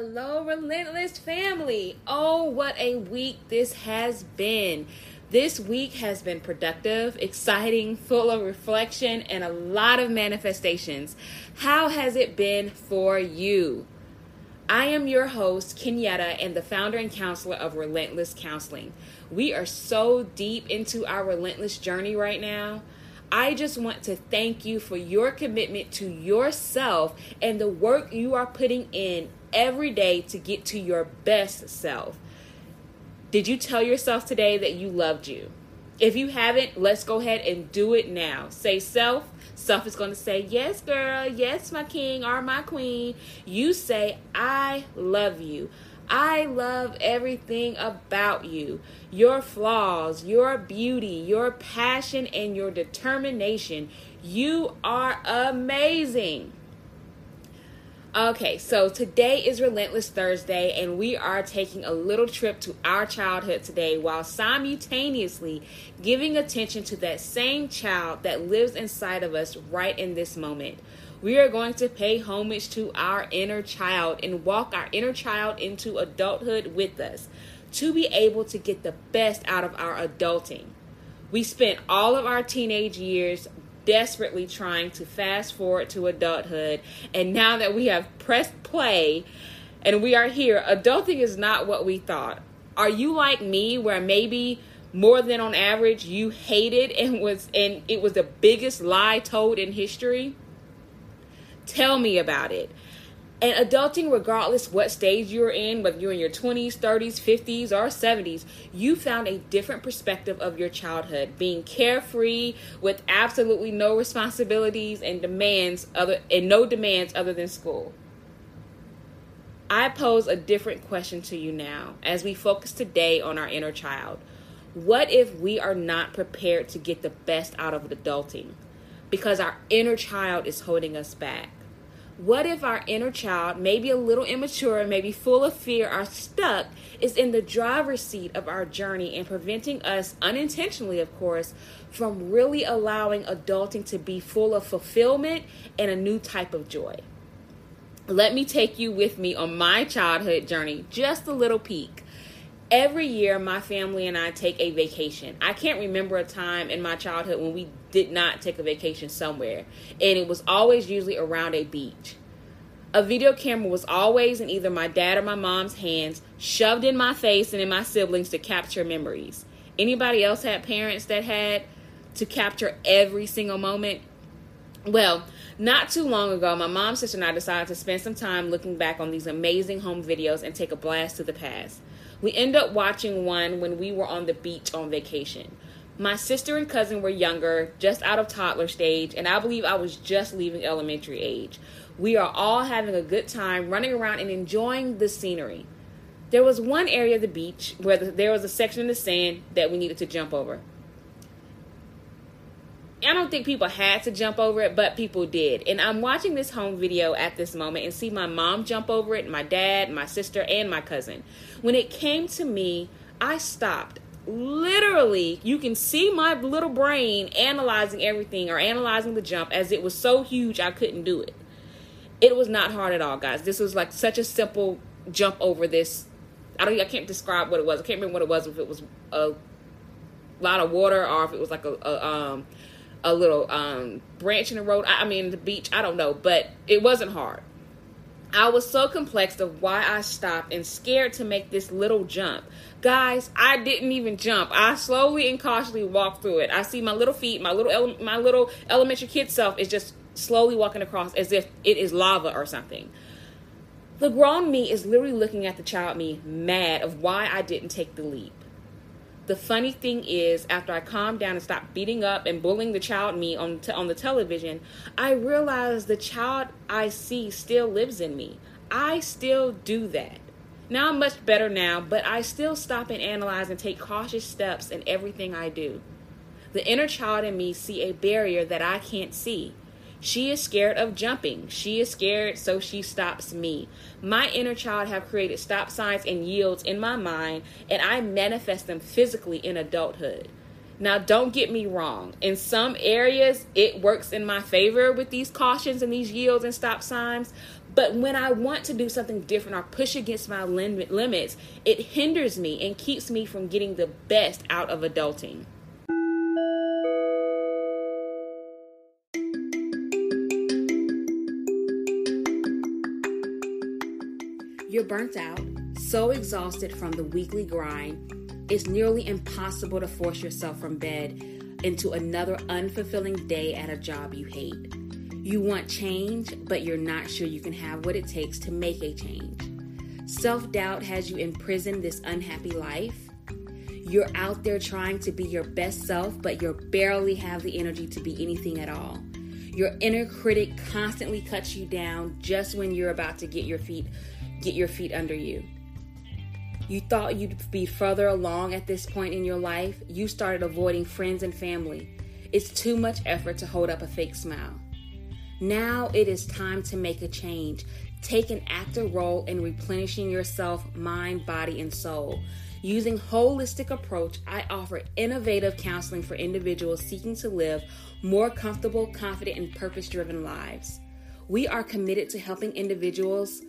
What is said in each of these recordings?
Hello, Relentless family. Oh, what a week this has been. This week has been productive, exciting, full of reflection, and a lot of manifestations. How has it been for you? I am your host, Kenyatta, and the founder and counselor of Relentless Counseling. We are so deep into our relentless journey right now. I just want to thank you for your commitment to yourself and the work you are putting in every day to get to your best self. Did you tell yourself today that you loved you? If you haven't, let's go ahead and do it now. Say self. Self is going to say, Yes, girl. Yes, my king or my queen. You say, I love you. I love everything about you your flaws, your beauty, your passion, and your determination. You are amazing. Okay, so today is Relentless Thursday, and we are taking a little trip to our childhood today while simultaneously giving attention to that same child that lives inside of us right in this moment. We are going to pay homage to our inner child and walk our inner child into adulthood with us to be able to get the best out of our adulting. We spent all of our teenage years desperately trying to fast forward to adulthood. And now that we have pressed play and we are here, adulting is not what we thought. Are you like me where maybe more than on average you hated and was and it was the biggest lie told in history? Tell me about it. And adulting, regardless what stage you're in, whether you're in your 20s, 30s, 50s, or 70s, you found a different perspective of your childhood, being carefree with absolutely no responsibilities and demands other and no demands other than school. I pose a different question to you now as we focus today on our inner child. What if we are not prepared to get the best out of adulting because our inner child is holding us back? What if our inner child, maybe a little immature, maybe full of fear, or stuck, is in the driver's seat of our journey and preventing us, unintentionally, of course, from really allowing adulting to be full of fulfillment and a new type of joy? Let me take you with me on my childhood journey, just a little peek every year my family and I take a vacation. I can't remember a time in my childhood when we did not take a vacation somewhere, and it was always usually around a beach. A video camera was always in either my dad or my mom's hands, shoved in my face and in my siblings to capture memories. Anybody else had parents that had to capture every single moment? Well, not too long ago, my mom, sister, and I decided to spend some time looking back on these amazing home videos and take a blast to the past. We end up watching one when we were on the beach on vacation. My sister and cousin were younger, just out of toddler stage, and I believe I was just leaving elementary age. We are all having a good time running around and enjoying the scenery. There was one area of the beach where the, there was a section in the sand that we needed to jump over. I don't think people had to jump over it, but people did. And I'm watching this home video at this moment and see my mom jump over it, my dad, my sister, and my cousin. When it came to me, I stopped. Literally, you can see my little brain analyzing everything or analyzing the jump as it was so huge I couldn't do it. It was not hard at all, guys. This was like such a simple jump over this. I don't I can't describe what it was. I can't remember what it was if it was a lot of water or if it was like a, a um a little um, branch in the road. I, I mean, the beach. I don't know, but it wasn't hard. I was so complex of why I stopped and scared to make this little jump. Guys, I didn't even jump. I slowly and cautiously walked through it. I see my little feet, my little ele- my little elementary kid self is just slowly walking across as if it is lava or something. The grown me is literally looking at the child me mad of why I didn't take the leap. The funny thing is, after I calmed down and stopped beating up and bullying the child me on on the television, I realized the child I see still lives in me. I still do that. Now I'm much better now, but I still stop and analyze and take cautious steps in everything I do. The inner child in me see a barrier that I can't see. She is scared of jumping. She is scared, so she stops me. My inner child have created stop signs and yields in my mind, and I manifest them physically in adulthood. Now, don't get me wrong. In some areas, it works in my favor with these cautions and these yields and stop signs, But when I want to do something different or push against my lim- limits, it hinders me and keeps me from getting the best out of adulting. Burnt out, so exhausted from the weekly grind, it's nearly impossible to force yourself from bed into another unfulfilling day at a job you hate. You want change, but you're not sure you can have what it takes to make a change. Self doubt has you imprisoned this unhappy life. You're out there trying to be your best self, but you barely have the energy to be anything at all. Your inner critic constantly cuts you down just when you're about to get your feet get your feet under you. You thought you'd be further along at this point in your life. You started avoiding friends and family. It's too much effort to hold up a fake smile. Now it is time to make a change. Take an active role in replenishing yourself, mind, body, and soul. Using holistic approach, I offer innovative counseling for individuals seeking to live more comfortable, confident, and purpose-driven lives. We are committed to helping individuals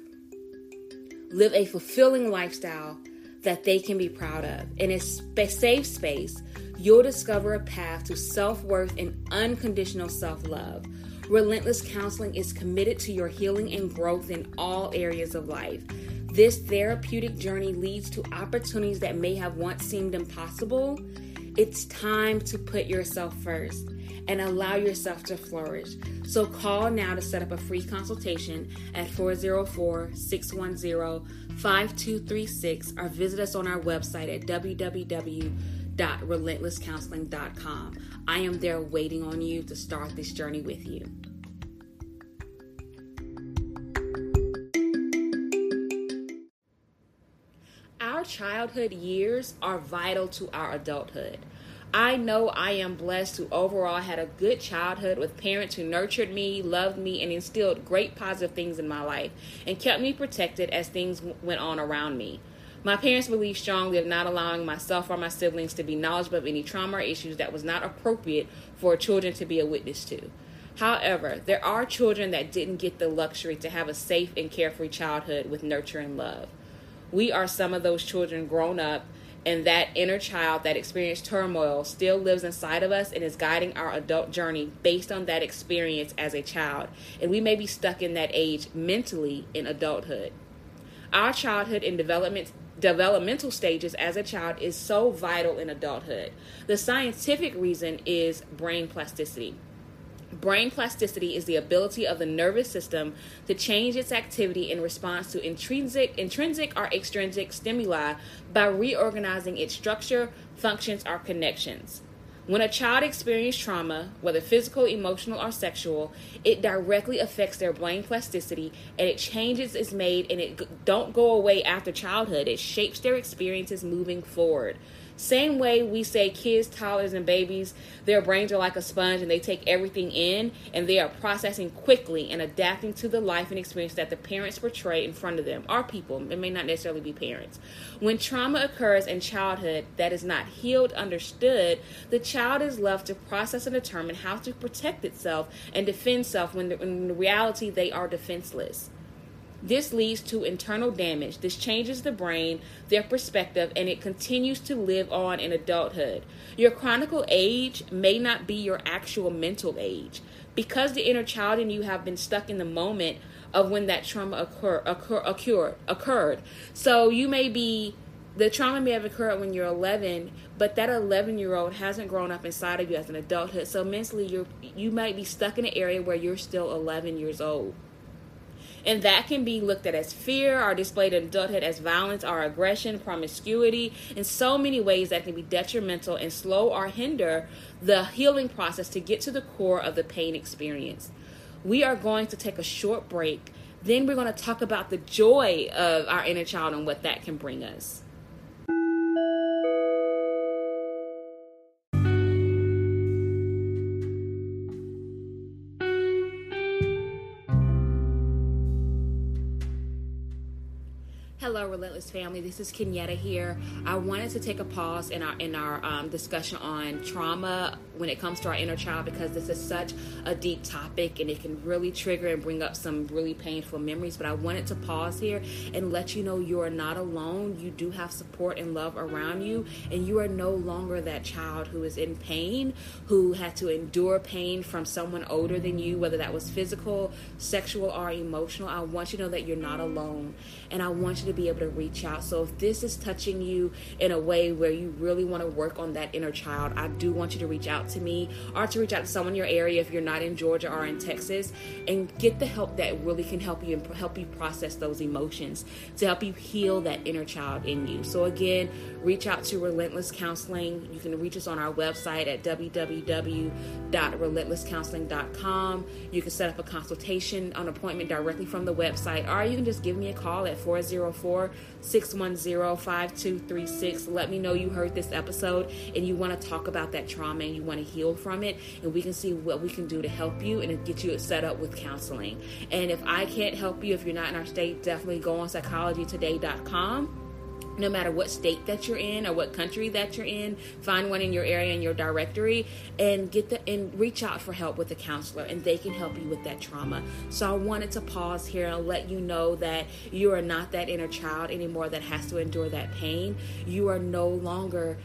live a fulfilling lifestyle that they can be proud of. In a safe space, you'll discover a path to self worth and unconditional self love. Relentless Counseling is committed to your healing and growth in all areas of life. This therapeutic journey leads to opportunities that may have once seemed impossible. It's time to put yourself first and allow yourself to flourish. So call now to set up a free consultation at 404 610 5236 or visit us on our website at www.relentlesscounseling.com. I am there waiting on you to start this journey with you. Our childhood years are vital to our adulthood. I know I am blessed to overall had a good childhood with parents who nurtured me, loved me, and instilled great positive things in my life and kept me protected as things went on around me. My parents believed strongly of not allowing myself or my siblings to be knowledgeable of any trauma or issues that was not appropriate for children to be a witness to. However, there are children that didn't get the luxury to have a safe and carefree childhood with nurture and love. We are some of those children grown up and that inner child that experienced turmoil still lives inside of us and is guiding our adult journey based on that experience as a child. And we may be stuck in that age mentally in adulthood. Our childhood and development developmental stages as a child is so vital in adulthood. The scientific reason is brain plasticity. Brain plasticity is the ability of the nervous system to change its activity in response to intrinsic, intrinsic or extrinsic stimuli by reorganizing its structure, functions, or connections. When a child experiences trauma, whether physical, emotional, or sexual, it directly affects their brain plasticity and it changes is made and it don't go away after childhood. It shapes their experiences moving forward. Same way we say kids, toddlers, and babies, their brains are like a sponge and they take everything in and they are processing quickly and adapting to the life and experience that the parents portray in front of them, or people. It may not necessarily be parents. When trauma occurs in childhood that is not healed, understood, the child is left to process and determine how to protect itself and defend self when, in reality they are defenseless. This leads to internal damage. This changes the brain, their perspective, and it continues to live on in adulthood. Your chronicle age may not be your actual mental age because the inner child in you have been stuck in the moment of when that trauma occur, occur, occurred, occurred. So you may be the trauma may have occurred when you're 11, but that 11 year old hasn't grown up inside of you as an adulthood. So mentally, you're, you might be stuck in an area where you're still 11 years old. And that can be looked at as fear or displayed in adulthood as violence or aggression, promiscuity, in so many ways that can be detrimental and slow or hinder the healing process to get to the core of the pain experience. We are going to take a short break. Then we're going to talk about the joy of our inner child and what that can bring us. Family. This is Kenyetta here. I wanted to take a pause in our in our um, discussion on trauma when it comes to our inner child because this is such a deep topic and it can really trigger and bring up some really painful memories. But I wanted to pause here and let you know you are not alone. You do have support and love around you, and you are no longer that child who is in pain, who had to endure pain from someone older than you, whether that was physical, sexual, or emotional. I want you to know that you're not alone, and I want you to be able to reach out. So if this is touching you in a way where you really want to work on that inner child, I do want you to reach out to me or to reach out to someone in your area if you're not in Georgia or in Texas and get the help that really can help you and help you process those emotions to help you heal that inner child in you. So again, reach out to Relentless Counseling. You can reach us on our website at www.relentlesscounseling.com. You can set up a consultation, an appointment directly from the website, or you can just give me a call at 404 610 5236. Let me know you heard this episode and you want to talk about that trauma and you want to heal from it, and we can see what we can do to help you and get you set up with counseling. And if I can't help you, if you're not in our state, definitely go on psychologytoday.com no matter what state that you're in or what country that you're in find one in your area in your directory and get the and reach out for help with a counselor and they can help you with that trauma. So i wanted to pause here and let you know that you are not that inner child anymore that has to endure that pain. You are no longer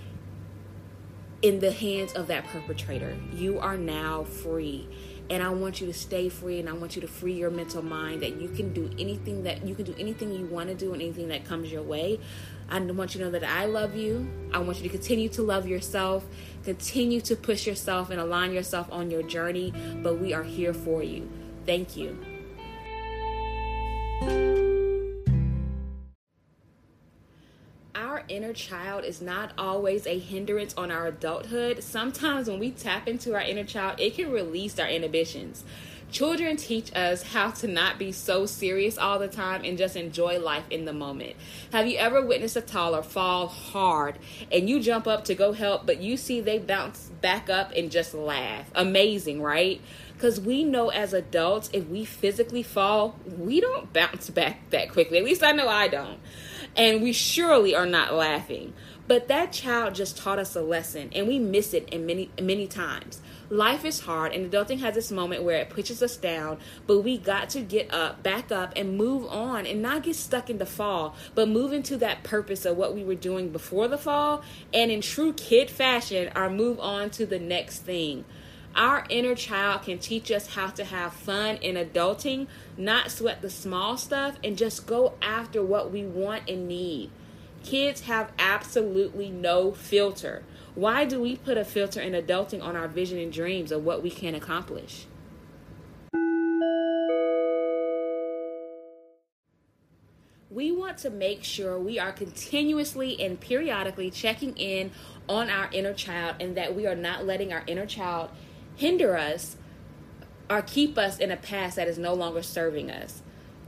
in the hands of that perpetrator. You are now free and I want you to stay free and I want you to free your mental mind that you can do anything that you can do anything you want to do and anything that comes your way. I want you to know that I love you. I want you to continue to love yourself, continue to push yourself and align yourself on your journey, but we are here for you. Thank you. Inner child is not always a hindrance on our adulthood. Sometimes when we tap into our inner child, it can release our inhibitions. Children teach us how to not be so serious all the time and just enjoy life in the moment. Have you ever witnessed a toddler fall hard and you jump up to go help, but you see they bounce back up and just laugh? Amazing, right? Because we know as adults, if we physically fall, we don't bounce back that quickly. At least I know I don't. And we surely are not laughing. But that child just taught us a lesson, and we miss it in many many times. Life is hard, and adulting has this moment where it pushes us down, but we got to get up, back up, and move on and not get stuck in the fall, but move into that purpose of what we were doing before the fall, and in true kid fashion, our move on to the next thing. Our inner child can teach us how to have fun in adulting, not sweat the small stuff, and just go after what we want and need. Kids have absolutely no filter. Why do we put a filter in adulting on our vision and dreams of what we can accomplish? We want to make sure we are continuously and periodically checking in on our inner child and that we are not letting our inner child hinder us or keep us in a past that is no longer serving us.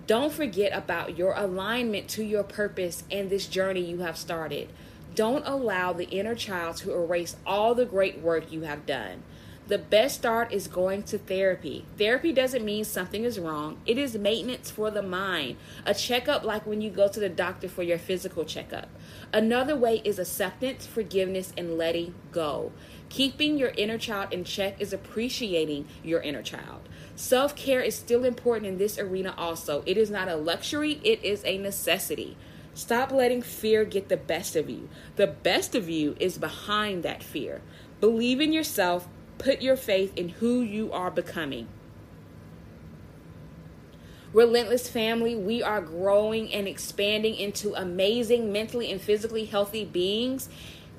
Don't forget about your alignment to your purpose and this journey you have started. Don't allow the inner child to erase all the great work you have done. The best start is going to therapy. Therapy doesn't mean something is wrong, it is maintenance for the mind. A checkup, like when you go to the doctor for your physical checkup. Another way is acceptance, forgiveness, and letting go. Keeping your inner child in check is appreciating your inner child. Self care is still important in this arena, also. It is not a luxury, it is a necessity. Stop letting fear get the best of you. The best of you is behind that fear. Believe in yourself, put your faith in who you are becoming. Relentless family, we are growing and expanding into amazing mentally and physically healthy beings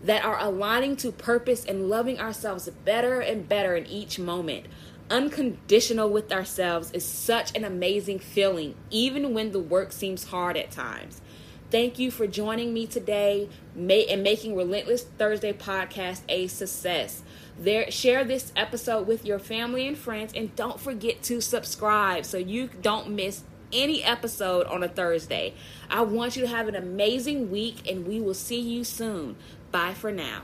that are aligning to purpose and loving ourselves better and better in each moment unconditional with ourselves is such an amazing feeling, even when the work seems hard at times. Thank you for joining me today and making Relentless Thursday podcast a success. There, share this episode with your family and friends, and don't forget to subscribe so you don't miss any episode on a Thursday. I want you to have an amazing week, and we will see you soon. Bye for now.